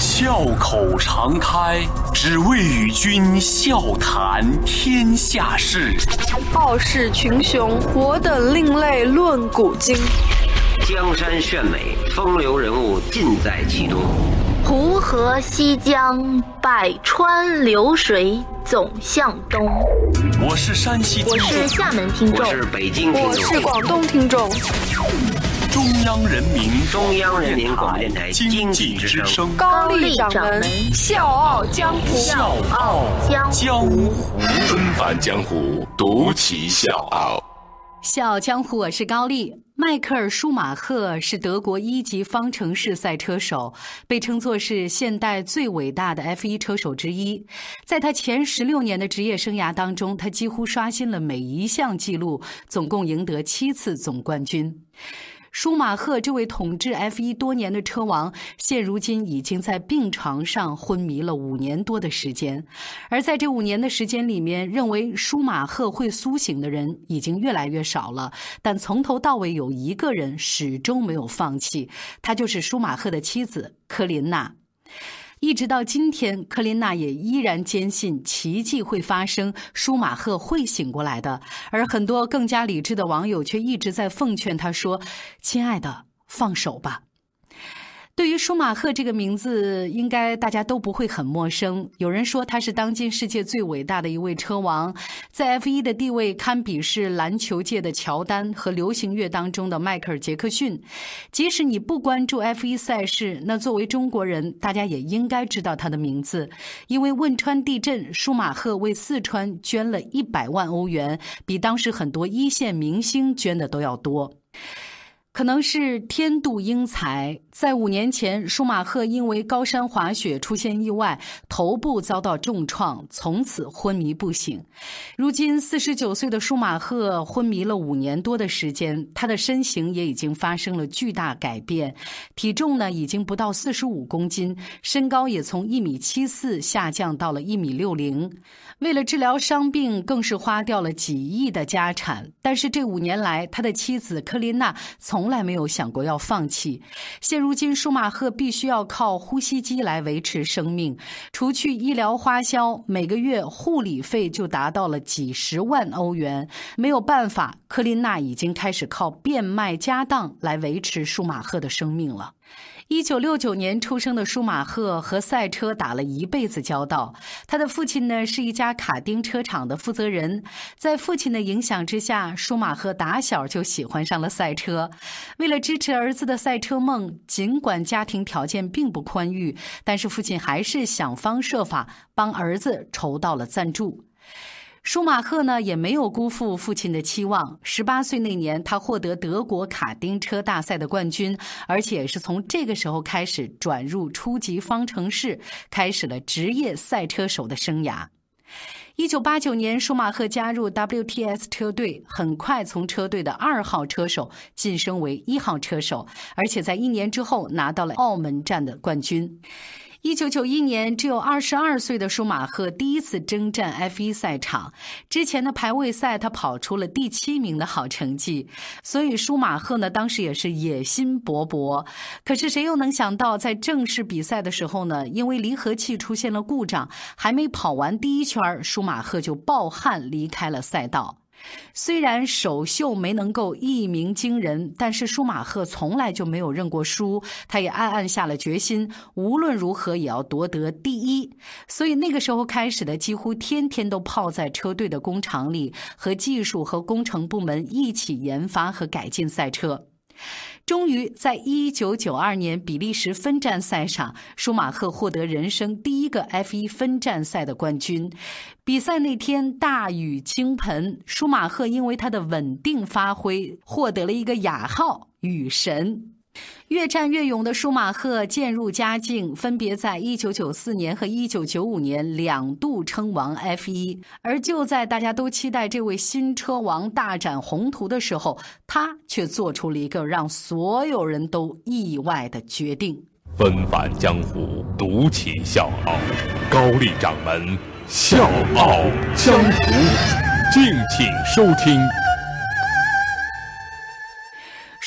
笑口常开，只为与君笑谈天下事。傲视群雄，我等另类论古今。江山炫美，风流人物尽在其中。湖河西江，百川流水总向东。我是山西我是厦门听众我，是北京听我，是广东听众，中央人民中央人民广播电台经经济之济之声声，高丽掌门笑傲江湖。笑傲江江湖。纷繁江湖，独骑笑傲。笑傲江湖，我是高丽。迈克尔·舒马赫是德国一级方程式赛车手，被称作是现代最伟大的 F1 车手之一。在他前十六年的职业生涯当中，他几乎刷新了每一项纪录，总共赢得七次总冠军。舒马赫这位统治 F 一多年的车王，现如今已经在病床上昏迷了五年多的时间。而在这五年的时间里面，认为舒马赫会苏醒的人已经越来越少了。但从头到尾有一个人始终没有放弃，他就是舒马赫的妻子科琳娜。一直到今天，科琳娜也依然坚信奇迹会发生，舒马赫会醒过来的。而很多更加理智的网友却一直在奉劝他说：“亲爱的，放手吧。”对于舒马赫这个名字，应该大家都不会很陌生。有人说他是当今世界最伟大的一位车王，在 F1 的地位堪比是篮球界的乔丹和流行乐当中的迈克尔·杰克逊。即使你不关注 F1 赛事，那作为中国人，大家也应该知道他的名字，因为汶川地震，舒马赫为四川捐了一百万欧元，比当时很多一线明星捐的都要多。可能是天妒英才，在五年前，舒马赫因为高山滑雪出现意外，头部遭到重创，从此昏迷不醒。如今四十九岁的舒马赫昏迷了五年多的时间，他的身形也已经发生了巨大改变，体重呢已经不到四十五公斤，身高也从一米七四下降到了一米六零。为了治疗伤病，更是花掉了几亿的家产。但是这五年来，他的妻子科琳娜从从来没有想过要放弃。现如今，舒马赫必须要靠呼吸机来维持生命，除去医疗花销，每个月护理费就达到了几十万欧元。没有办法，科琳娜已经开始靠变卖家当来维持舒马赫的生命了。一九六九年出生的舒马赫和赛车打了一辈子交道。他的父亲呢是一家卡丁车厂的负责人，在父亲的影响之下，舒马赫打小就喜欢上了赛车。为了支持儿子的赛车梦，尽管家庭条件并不宽裕，但是父亲还是想方设法帮儿子筹到了赞助。舒马赫呢也没有辜负父亲的期望。十八岁那年，他获得德国卡丁车大赛的冠军，而且是从这个时候开始转入初级方程式，开始了职业赛车手的生涯。一九八九年，舒马赫加入 WTS 车队，很快从车队的二号车手晋升为一号车手，而且在一年之后拿到了澳门站的冠军。一九九一年，只有二十二岁的舒马赫第一次征战 F1 赛场。之前的排位赛，他跑出了第七名的好成绩，所以舒马赫呢，当时也是野心勃勃。可是谁又能想到，在正式比赛的时候呢，因为离合器出现了故障，还没跑完第一圈，舒马赫就暴汗离开了赛道。虽然首秀没能够一鸣惊人，但是舒马赫从来就没有认过输，他也暗暗下了决心，无论如何也要夺得第一。所以那个时候开始的，几乎天天都泡在车队的工厂里，和技术和工程部门一起研发和改进赛车。终于，在一九九二年比利时分站赛上，舒马赫获得人生第一个 F1 分站赛的冠军。比赛那天大雨倾盆，舒马赫因为他的稳定发挥，获得了一个雅号“雨神”。越战越勇的舒马赫渐入佳境，分别在1994年和1995年两度称王 F1。而就在大家都期待这位新车王大展宏图的时候，他却做出了一个让所有人都意外的决定。纷返江湖，独起笑傲。高丽掌门笑傲江湖，敬请收听。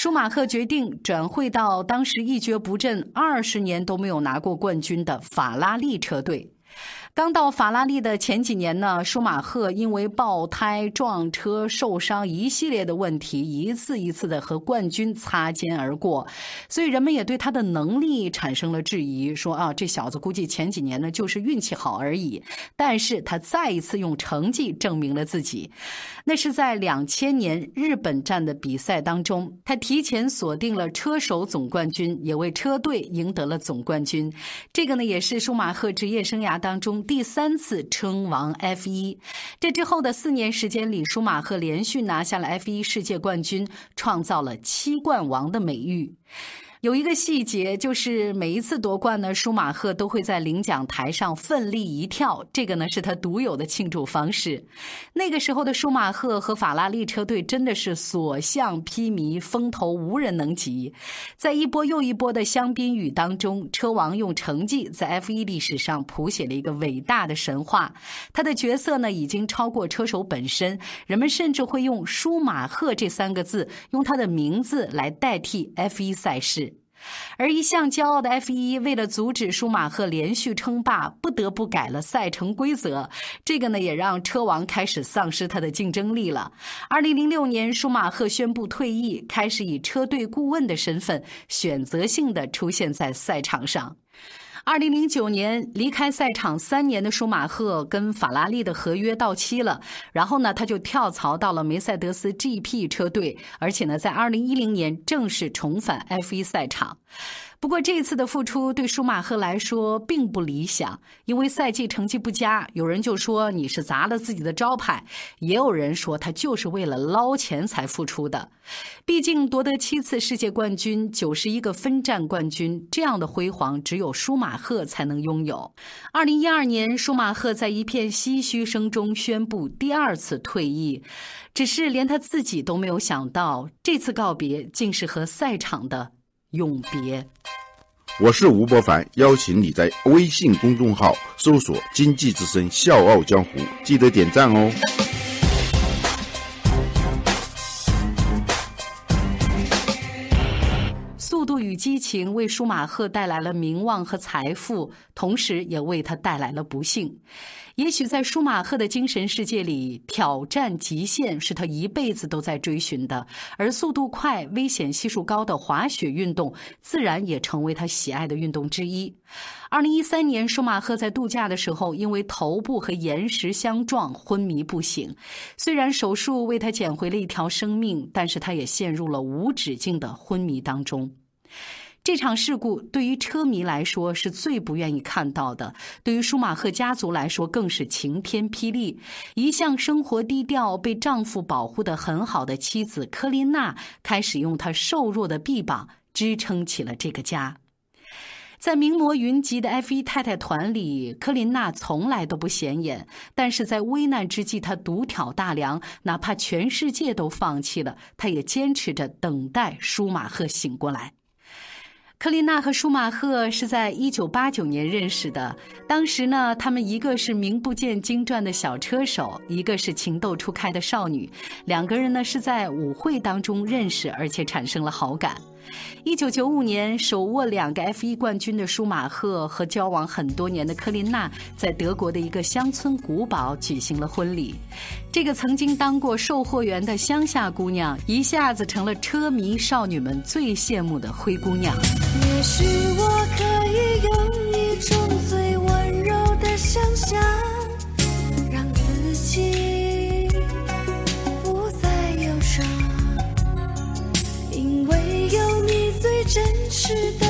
舒马赫决定转会到当时一蹶不振、二十年都没有拿过冠军的法拉利车队。刚到法拉利的前几年呢，舒马赫因为爆胎、撞车、受伤一系列的问题，一次一次的和冠军擦肩而过，所以人们也对他的能力产生了质疑，说啊，这小子估计前几年呢就是运气好而已。但是他再一次用成绩证明了自己，那是在两千年日本站的比赛当中，他提前锁定了车手总冠军，也为车队赢得了总冠军。这个呢，也是舒马赫职业生涯当中。第三次称王 F 一，这之后的四年时间里，舒马赫连续拿下了 F 一世界冠军，创造了七冠王的美誉。有一个细节，就是每一次夺冠呢，舒马赫都会在领奖台上奋力一跳，这个呢是他独有的庆祝方式。那个时候的舒马赫和法拉利车队真的是所向披靡，风头无人能及。在一波又一波的香槟雨当中，车王用成绩在 F1 历史上谱写了一个伟大的神话。他的角色呢，已经超过车手本身，人们甚至会用“舒马赫”这三个字，用他的名字来代替 F1 赛事。而一向骄傲的 F1，为了阻止舒马赫连续称霸，不得不改了赛程规则。这个呢，也让车王开始丧失他的竞争力了。二零零六年，舒马赫宣布退役，开始以车队顾问的身份，选择性的出现在赛场上。二零零九年离开赛场三年的舒马赫跟法拉利的合约到期了，然后呢，他就跳槽到了梅赛德斯 GP 车队，而且呢，在二零一零年正式重返 F 一赛场。不过这次的复出对舒马赫来说并不理想，因为赛季成绩不佳。有人就说你是砸了自己的招牌，也有人说他就是为了捞钱才复出的。毕竟夺得七次世界冠军、九十一个分站冠军，这样的辉煌只有舒马赫才能拥有。二零一二年，舒马赫在一片唏嘘声中宣布第二次退役，只是连他自己都没有想到，这次告别竟是和赛场的。永别。我是吴伯凡，邀请你在微信公众号搜索“经济之声笑傲江湖”，记得点赞哦。速度与激情为舒马赫带来了名望和财富，同时也为他带来了不幸。也许在舒马赫的精神世界里，挑战极限是他一辈子都在追寻的，而速度快、危险系数高的滑雪运动，自然也成为他喜爱的运动之一。二零一三年，舒马赫在度假的时候，因为头部和岩石相撞，昏迷不醒。虽然手术为他捡回了一条生命，但是他也陷入了无止境的昏迷当中。这场事故对于车迷来说是最不愿意看到的，对于舒马赫家族来说更是晴天霹雳。一向生活低调、被丈夫保护的很好的妻子科琳娜，开始用她瘦弱的臂膀支撑起了这个家。在名模云集的 F1 太太团里，科琳娜从来都不显眼，但是在危难之际，她独挑大梁，哪怕全世界都放弃了，她也坚持着等待舒马赫醒过来。克琳娜和舒马赫是在一九八九年认识的。当时呢，他们一个是名不见经传的小车手，一个是情窦初开的少女。两个人呢是在舞会当中认识，而且产生了好感。一九九五年，手握两个 F 一冠军的舒马赫和交往很多年的科琳娜，在德国的一个乡村古堡举行了婚礼。这个曾经当过售货员的乡下姑娘，一下子成了车迷少女们最羡慕的灰姑娘。也许我可以用一种最温柔的想象让自己不再忧伤因为有你最真实的。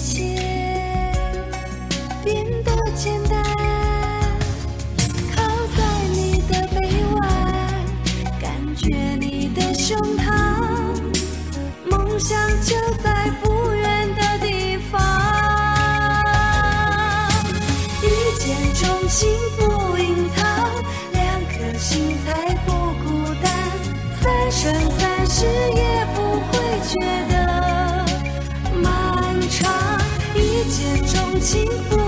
让幸福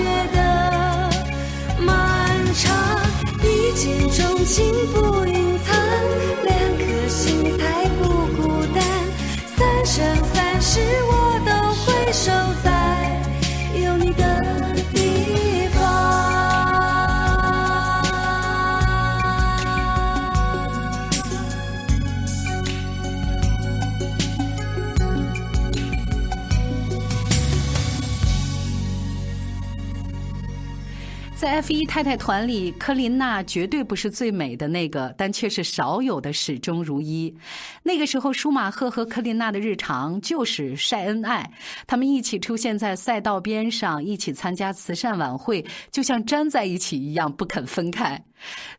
觉得漫长。一见钟情不隐藏，两颗心才不孤单。三生三世我都会守在在 F 一太太团里，科琳娜绝对不是最美的那个，但却是少有的始终如一。那个时候，舒马赫和科琳娜的日常就是晒恩爱，他们一起出现在赛道边上，一起参加慈善晚会，就像粘在一起一样，不肯分开。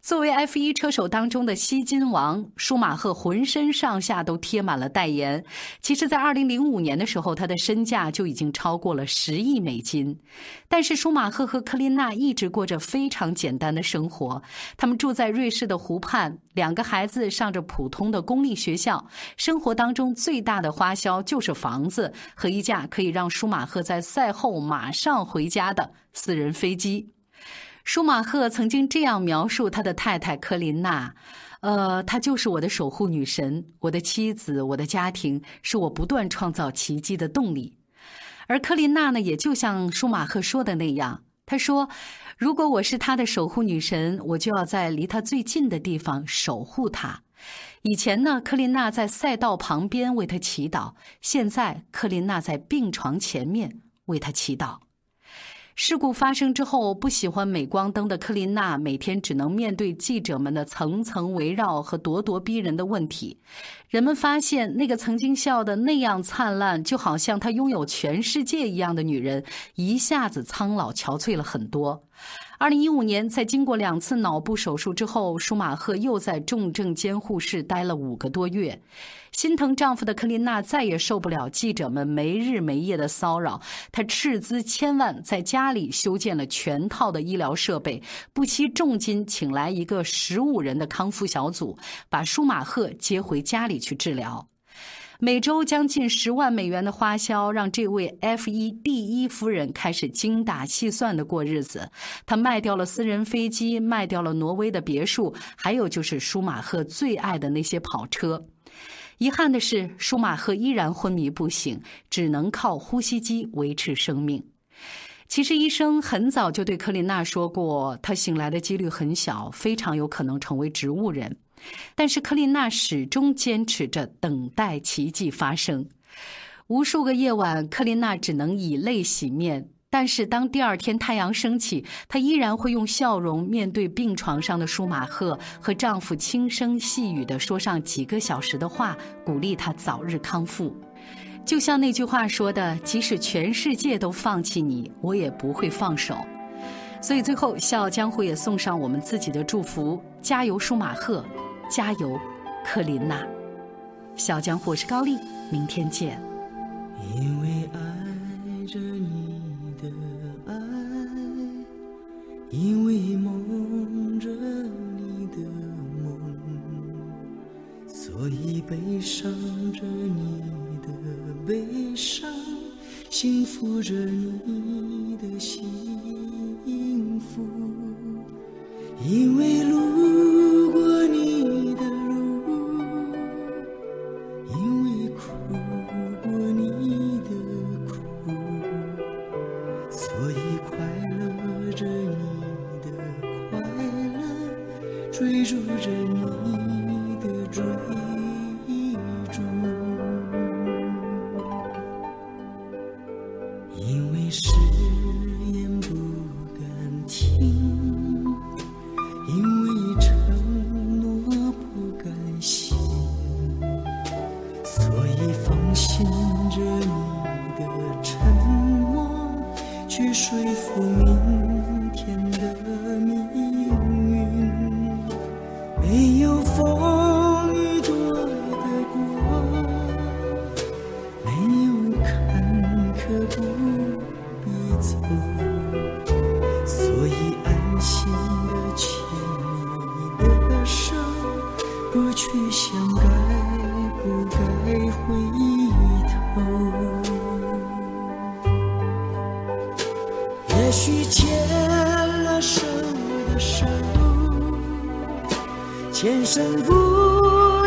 作为 F 一车手当中的吸金王，舒马赫浑身上下都贴满了代言。其实，在2005年的时候，他的身价就已经超过了十亿美金。但是，舒马赫和科琳娜一直过着非常简单的生活。他们住在瑞士的湖畔，两个孩子上着普通的公立学校。生活当中最大的花销就是房子和一架可以让舒马赫在赛后马上回家的私人飞机。舒马赫曾经这样描述他的太太科琳娜：“呃，她就是我的守护女神，我的妻子，我的家庭，是我不断创造奇迹的动力。”而科琳娜呢，也就像舒马赫说的那样，他说：“如果我是他的守护女神，我就要在离他最近的地方守护他。”以前呢，克林娜在赛道旁边为他祈祷；现在，克林娜在病床前面为他祈祷。事故发生之后，不喜欢镁光灯的克林娜每天只能面对记者们的层层围绕和咄咄逼人的问题。人们发现，那个曾经笑得那样灿烂，就好像她拥有全世界一样的女人，一下子苍老憔悴了很多。二零一五年，在经过两次脑部手术之后，舒马赫又在重症监护室待了五个多月。心疼丈夫的科琳娜再也受不了记者们没日没夜的骚扰，她斥资千万在家里修建了全套的医疗设备，不惜重金请来一个十五人的康复小组，把舒马赫接回家里去治疗。每周将近十万美元的花销，让这位 F 一第一夫人开始精打细算的过日子。她卖掉了私人飞机，卖掉了挪威的别墅，还有就是舒马赫最爱的那些跑车。遗憾的是，舒马赫依然昏迷不醒，只能靠呼吸机维持生命。其实医生很早就对科琳娜说过，她醒来的几率很小，非常有可能成为植物人。但是科琳娜始终坚持着等待奇迹发生。无数个夜晚，科琳娜只能以泪洗面。但是当第二天太阳升起，她依然会用笑容面对病床上的舒马赫，和丈夫轻声细语地说上几个小时的话，鼓励他早日康复。就像那句话说的：“即使全世界都放弃你，我也不会放手。”所以最后，笑傲江湖也送上我们自己的祝福：加油，舒马赫！加油，克林娜！小江，我是高丽，明天见。因为爱着你的爱，因为梦着你的梦，所以悲伤着你的悲伤，幸福着你的幸福。因为路去说服明。前生不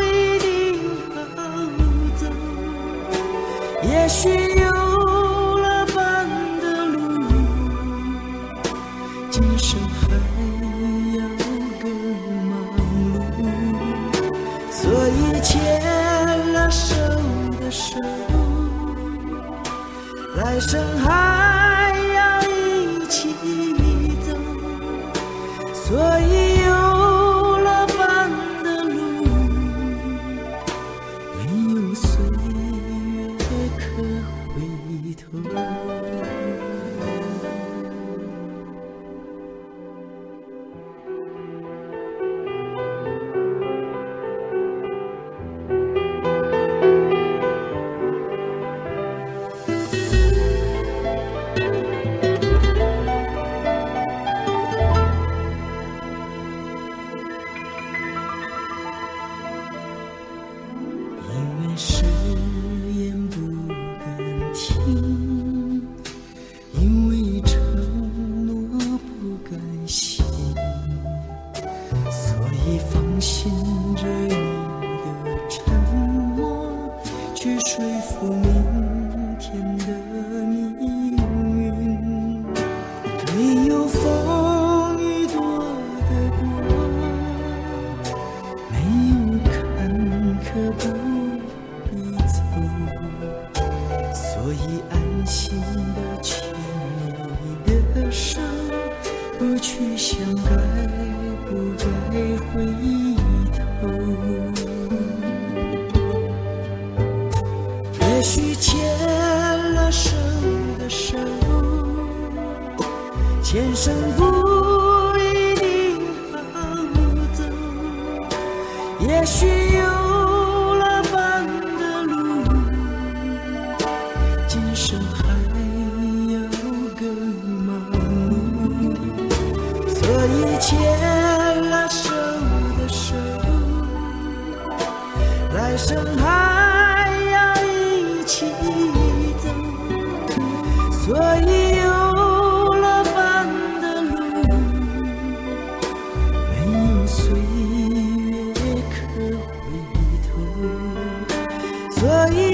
一定好走。也许有了伴的路，今生还要更忙碌。所以牵了手的手，来生还要一起走。所以前生不一定好走。也许有了伴的路，今生还要更忙碌。所以牵了手的手，来生还可以